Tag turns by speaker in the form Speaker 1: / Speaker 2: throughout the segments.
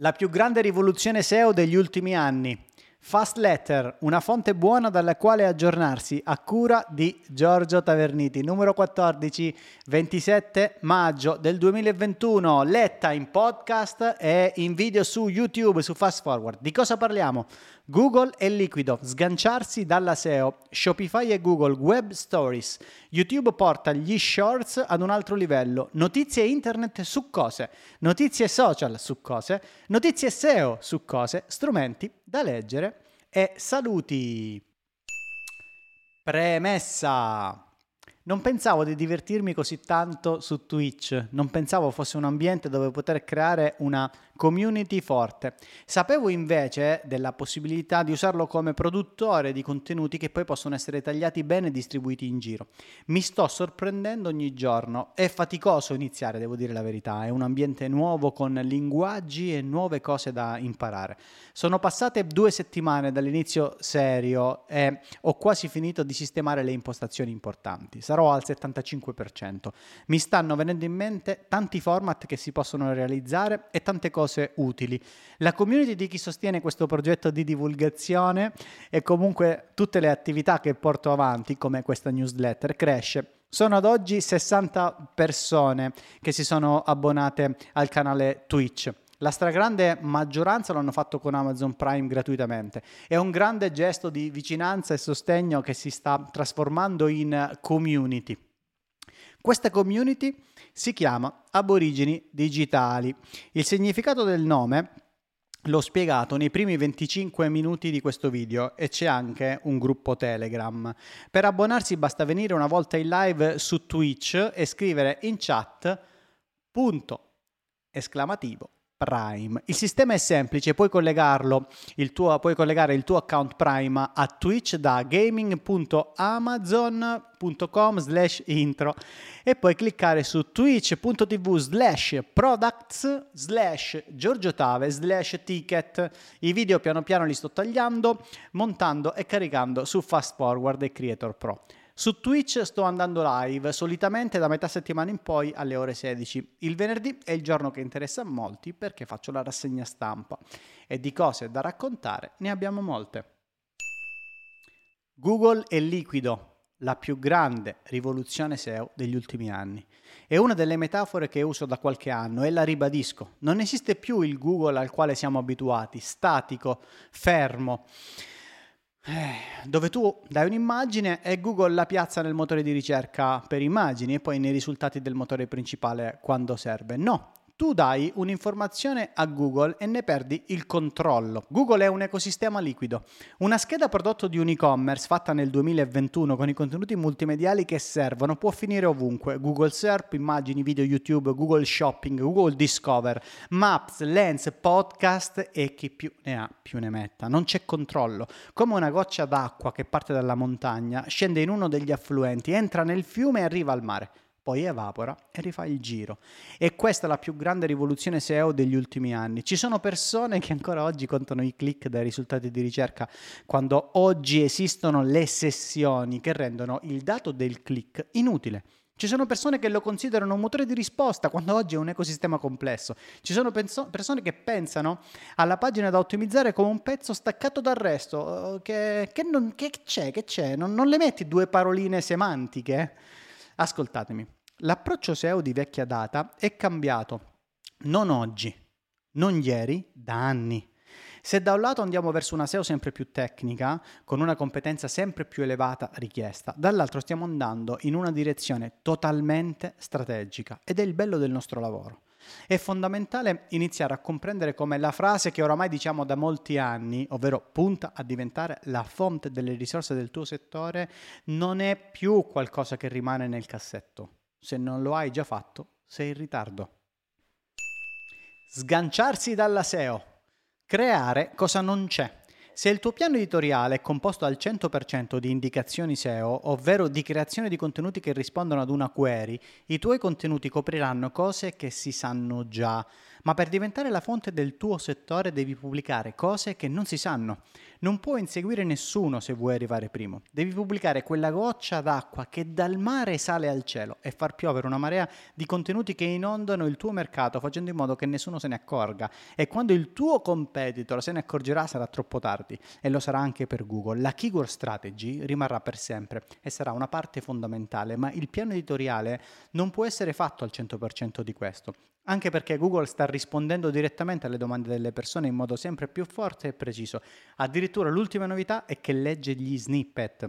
Speaker 1: La più grande rivoluzione SEO degli ultimi anni. Fast Letter, una fonte buona dalla quale aggiornarsi, a cura di Giorgio Taverniti, numero 14, 27 maggio del 2021, letta in podcast e in video su YouTube, su Fast Forward. Di cosa parliamo? Google è liquido, sganciarsi dalla SEO, Shopify e Google, Web Stories, YouTube porta gli shorts ad un altro livello, notizie internet su cose, notizie social su cose, notizie SEO su cose, strumenti da leggere. E saluti. Premessa. Non pensavo di divertirmi così tanto su Twitch, non pensavo fosse un ambiente dove poter creare una community forte. Sapevo invece della possibilità di usarlo come produttore di contenuti che poi possono essere tagliati bene e distribuiti in giro. Mi sto sorprendendo ogni giorno. È faticoso iniziare, devo dire la verità. È un ambiente nuovo con linguaggi e nuove cose da imparare. Sono passate due settimane dall'inizio serio e ho quasi finito di sistemare le impostazioni importanti. Sarò al 75%. Mi stanno venendo in mente tanti format che si possono realizzare e tante cose cose utili. La community di chi sostiene questo progetto di divulgazione e comunque tutte le attività che porto avanti, come questa newsletter, cresce. Sono ad oggi 60 persone che si sono abbonate al canale Twitch. La stragrande maggioranza l'hanno fatto con Amazon Prime gratuitamente. È un grande gesto di vicinanza e sostegno che si sta trasformando in community. Questa community si chiama Aborigini Digitali. Il significato del nome l'ho spiegato nei primi 25 minuti di questo video e c'è anche un gruppo Telegram. Per abbonarsi basta venire una volta in live su Twitch e scrivere in chat punto esclamativo Prime. Il sistema è semplice, puoi collegarlo, il tuo, puoi collegare il tuo account Prime a Twitch da gaming.amazon.com slash intro e poi cliccare su twitch.tv slash products slash giorgiotave slash ticket. I video piano piano li sto tagliando, montando e caricando su Fast Forward e Creator Pro. Su Twitch sto andando live solitamente da metà settimana in poi alle ore 16. Il venerdì è il giorno che interessa a molti perché faccio la rassegna stampa e di cose da raccontare ne abbiamo molte. Google è liquido, la più grande rivoluzione SEO degli ultimi anni. È una delle metafore che uso da qualche anno e la ribadisco. Non esiste più il Google al quale siamo abituati, statico, fermo dove tu dai un'immagine e Google la piazza nel motore di ricerca per immagini e poi nei risultati del motore principale quando serve. No, tu dai un'informazione a Google e ne perdi il controllo. Google è un ecosistema liquido. Una scheda prodotto di un e-commerce fatta nel 2021 con i contenuti multimediali che servono può finire ovunque. Google Search, immagini, video YouTube, Google Shopping, Google Discover, Maps, Lens, podcast e chi più ne ha più ne metta. Non c'è controllo. Come una goccia d'acqua che parte dalla montagna, scende in uno degli affluenti, entra nel fiume e arriva al mare poi evapora e rifà il giro. E questa è la più grande rivoluzione SEO degli ultimi anni. Ci sono persone che ancora oggi contano i click dai risultati di ricerca quando oggi esistono le sessioni che rendono il dato del click inutile. Ci sono persone che lo considerano un motore di risposta quando oggi è un ecosistema complesso. Ci sono penso- persone che pensano alla pagina da ottimizzare come un pezzo staccato dal resto. Uh, che, che, non, che, c'è? Che c'è? Non, non le metti due paroline semantiche? Ascoltatemi. L'approccio SEO di vecchia data è cambiato, non oggi, non ieri, da anni. Se da un lato andiamo verso una SEO sempre più tecnica, con una competenza sempre più elevata richiesta, dall'altro stiamo andando in una direzione totalmente strategica ed è il bello del nostro lavoro. È fondamentale iniziare a comprendere come la frase che oramai diciamo da molti anni, ovvero punta a diventare la fonte delle risorse del tuo settore, non è più qualcosa che rimane nel cassetto se non lo hai già fatto, sei in ritardo. Sganciarsi dalla SEO. Creare cosa non c'è. Se il tuo piano editoriale è composto al 100% di indicazioni SEO, ovvero di creazione di contenuti che rispondono ad una query, i tuoi contenuti copriranno cose che si sanno già, ma per diventare la fonte del tuo settore devi pubblicare cose che non si sanno. Non puoi inseguire nessuno se vuoi arrivare primo. Devi pubblicare quella goccia d'acqua che dal mare sale al cielo e far piovere una marea di contenuti che inondano il tuo mercato facendo in modo che nessuno se ne accorga. E quando il tuo competitor se ne accorgerà sarà troppo tardi e lo sarà anche per Google. La keyword strategy rimarrà per sempre e sarà una parte fondamentale, ma il piano editoriale non può essere fatto al 100% di questo anche perché Google sta rispondendo direttamente alle domande delle persone in modo sempre più forte e preciso. Addirittura l'ultima novità è che legge gli snippet.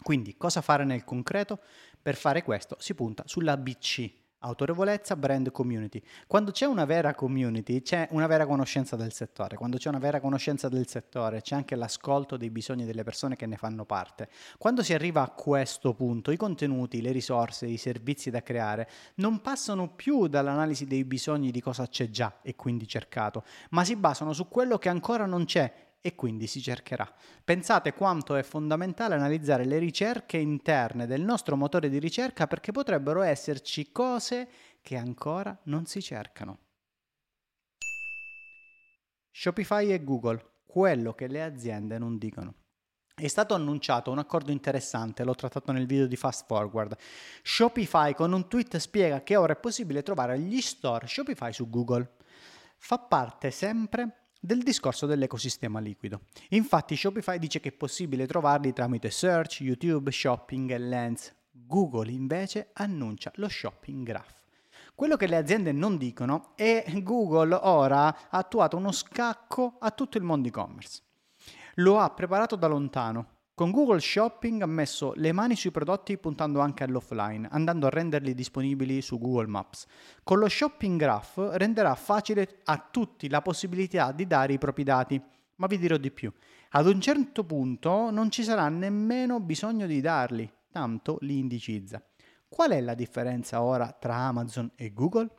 Speaker 1: Quindi cosa fare nel concreto? Per fare questo si punta sulla BC, Autorevolezza, brand, community. Quando c'è una vera community, c'è una vera conoscenza del settore. Quando c'è una vera conoscenza del settore, c'è anche l'ascolto dei bisogni delle persone che ne fanno parte. Quando si arriva a questo punto, i contenuti, le risorse, i servizi da creare non passano più dall'analisi dei bisogni di cosa c'è già e quindi cercato, ma si basano su quello che ancora non c'è e quindi si cercherà. Pensate quanto è fondamentale analizzare le ricerche interne del nostro motore di ricerca perché potrebbero esserci cose che ancora non si cercano. Shopify e Google, quello che le aziende non dicono. È stato annunciato un accordo interessante, l'ho trattato nel video di Fast Forward. Shopify con un tweet spiega che ora è possibile trovare gli store Shopify su Google. Fa parte sempre del discorso dell'ecosistema liquido. Infatti Shopify dice che è possibile trovarli tramite search, YouTube, shopping e lens. Google invece annuncia lo shopping graph. Quello che le aziende non dicono è che Google ora ha attuato uno scacco a tutto il mondo e-commerce. Lo ha preparato da lontano, con Google Shopping ha messo le mani sui prodotti puntando anche all'offline, andando a renderli disponibili su Google Maps. Con lo Shopping Graph renderà facile a tutti la possibilità di dare i propri dati. Ma vi dirò di più. Ad un certo punto non ci sarà nemmeno bisogno di darli, tanto li indicizza. Qual è la differenza ora tra Amazon e Google?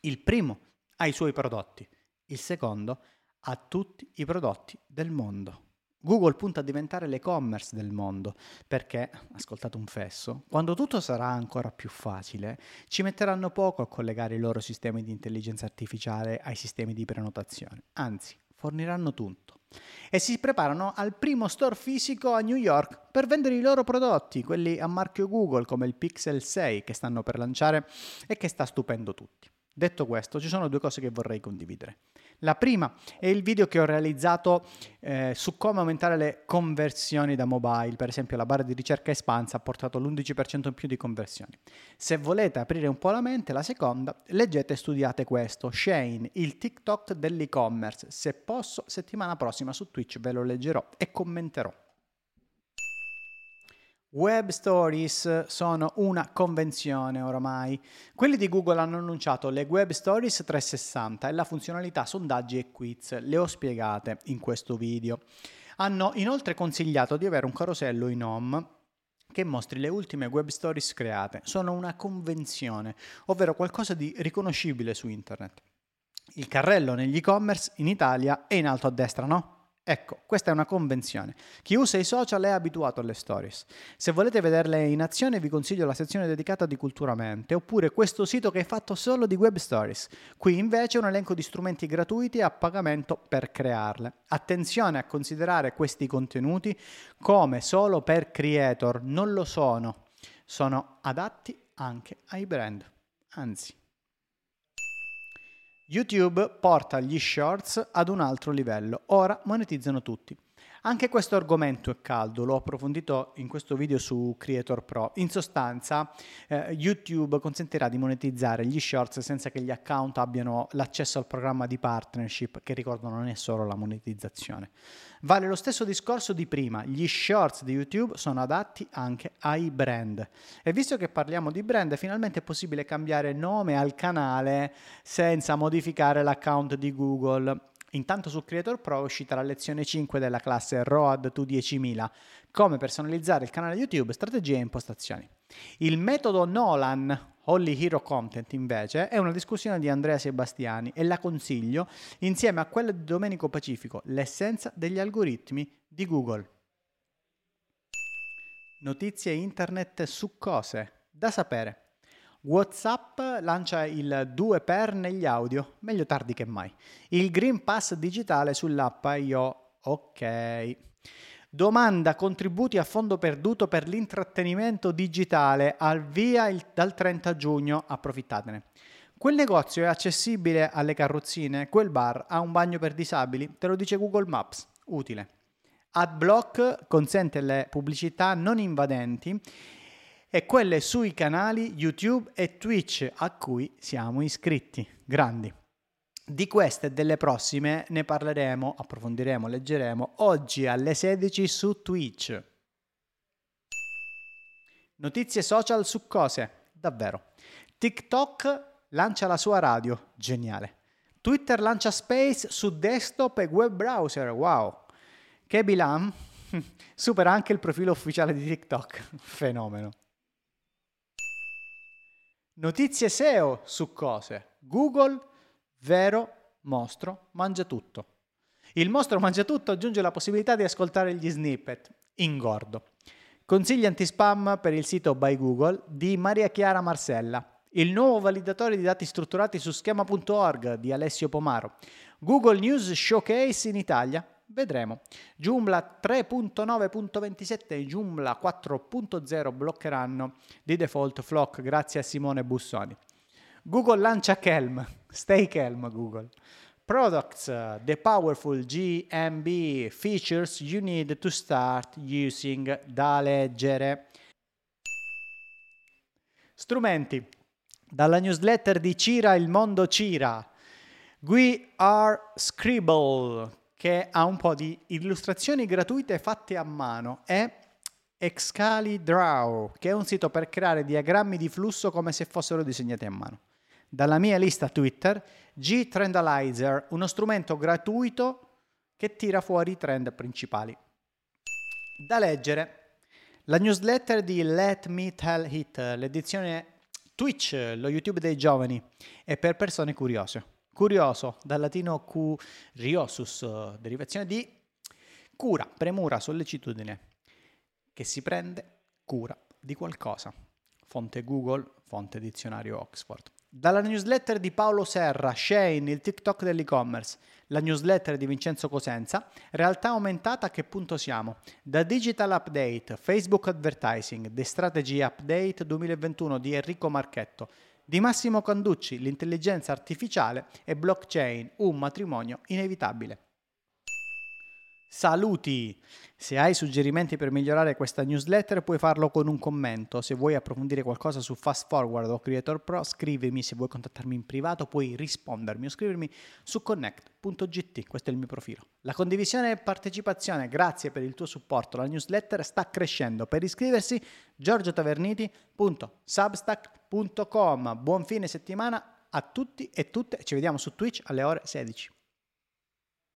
Speaker 1: Il primo ha i suoi prodotti, il secondo ha tutti i prodotti del mondo. Google punta a diventare l'e-commerce del mondo perché, ascoltate un fesso, quando tutto sarà ancora più facile, ci metteranno poco a collegare i loro sistemi di intelligenza artificiale ai sistemi di prenotazione, anzi, forniranno tutto. E si preparano al primo store fisico a New York per vendere i loro prodotti, quelli a marchio Google come il Pixel 6 che stanno per lanciare e che sta stupendo tutti. Detto questo, ci sono due cose che vorrei condividere. La prima è il video che ho realizzato eh, su come aumentare le conversioni da mobile, per esempio la barra di ricerca espansa ha portato l'11% in più di conversioni. Se volete aprire un po' la mente, la seconda, leggete e studiate questo, Shane, il TikTok dell'e-commerce. Se posso, settimana prossima su Twitch ve lo leggerò e commenterò. Web Stories sono una convenzione oramai. Quelli di Google hanno annunciato le Web Stories 360 e la funzionalità sondaggi e quiz. Le ho spiegate in questo video. Hanno inoltre consigliato di avere un carosello in home che mostri le ultime web stories create. Sono una convenzione, ovvero qualcosa di riconoscibile su internet. Il carrello negli e-commerce in Italia è in alto a destra, no? Ecco, questa è una convenzione. Chi usa i social è abituato alle stories. Se volete vederle in azione vi consiglio la sezione dedicata di Culturamente oppure questo sito che è fatto solo di web stories. Qui invece un elenco di strumenti gratuiti a pagamento per crearle. Attenzione a considerare questi contenuti come solo per creator, non lo sono. Sono adatti anche ai brand. Anzi, YouTube porta gli shorts ad un altro livello, ora monetizzano tutti. Anche questo argomento è caldo, l'ho approfondito in questo video su Creator Pro. In sostanza, eh, YouTube consentirà di monetizzare gli shorts senza che gli account abbiano l'accesso al programma di partnership, che ricordo non è solo la monetizzazione. Vale lo stesso discorso di prima, gli shorts di YouTube sono adatti anche ai brand. E visto che parliamo di brand, finalmente è possibile cambiare nome al canale senza modificare l'account di Google Intanto su Creator Pro è uscita la lezione 5 della classe Road to 10.000, come personalizzare il canale YouTube, strategie e impostazioni. Il metodo Nolan, Holy Hero Content, invece, è una discussione di Andrea Sebastiani e la consiglio insieme a quella di Domenico Pacifico, l'essenza degli algoritmi di Google. Notizie internet su cose da sapere. WhatsApp lancia il 2 per negli audio, meglio tardi che mai. Il Green Pass digitale sull'app io ok. Domanda contributi a fondo perduto per l'intrattenimento digitale al via il, dal 30 giugno, approfittatene. Quel negozio è accessibile alle carrozzine, quel bar ha un bagno per disabili, te lo dice Google Maps, utile. AdBlock consente le pubblicità non invadenti e quelle sui canali YouTube e Twitch a cui siamo iscritti. Grandi. Di queste e delle prossime ne parleremo, approfondiremo, leggeremo oggi alle 16 su Twitch. Notizie social su cose, davvero. TikTok lancia la sua radio, geniale. Twitter lancia Space su desktop e web browser, wow. Kebi Lam supera anche il profilo ufficiale di TikTok, fenomeno. Notizie SEO su cose. Google, vero mostro, mangia tutto. Il mostro mangia tutto aggiunge la possibilità di ascoltare gli snippet, ingordo. Consigli anti-spam per il sito By Google di Maria Chiara Marcella. Il nuovo validatore di dati strutturati su schema.org di Alessio Pomaro. Google News Showcase in Italia. Vedremo. Joomla 3.9.27 e Joomla 4.0 bloccheranno di default Flock grazie a Simone Bussoni. Google lancia Kelm. Stay Kelm Google. Products, the powerful GMB features you need to start using da leggere. Strumenti dalla newsletter di Cira Il Mondo Cira. We Are Scribble, che ha un po' di illustrazioni gratuite fatte a mano, e Excali Draw, che è un sito per creare diagrammi di flusso come se fossero disegnati a mano. Dalla mia lista Twitter, G Trendalizer, uno strumento gratuito che tira fuori i trend principali. Da leggere, la newsletter di Let Me Tell It, l'edizione Twitch, lo YouTube dei giovani, è per persone curiose. Curioso, dal latino curiosus, derivazione di cura, premura, sollecitudine, che si prende cura di qualcosa. Fonte Google, fonte dizionario Oxford. Dalla newsletter di Paolo Serra, Shane, il TikTok dell'e-commerce, la newsletter di Vincenzo Cosenza, realtà aumentata a che punto siamo? Da Digital Update, Facebook Advertising, The Strategy Update 2021 di Enrico Marchetto, di Massimo Canducci, l'intelligenza artificiale e blockchain, un matrimonio inevitabile. Saluti! Se hai suggerimenti per migliorare questa newsletter puoi farlo con un commento. Se vuoi approfondire qualcosa su Fast Forward o Creator Pro scrivimi, se vuoi contattarmi in privato puoi rispondermi o scrivermi su connect.gt, questo è il mio profilo. La condivisione e partecipazione, grazie per il tuo supporto, la newsletter sta crescendo. Per iscriversi giorgiotaverniti.substack.com. Buon fine settimana a tutti e tutte, ci vediamo su Twitch alle ore 16.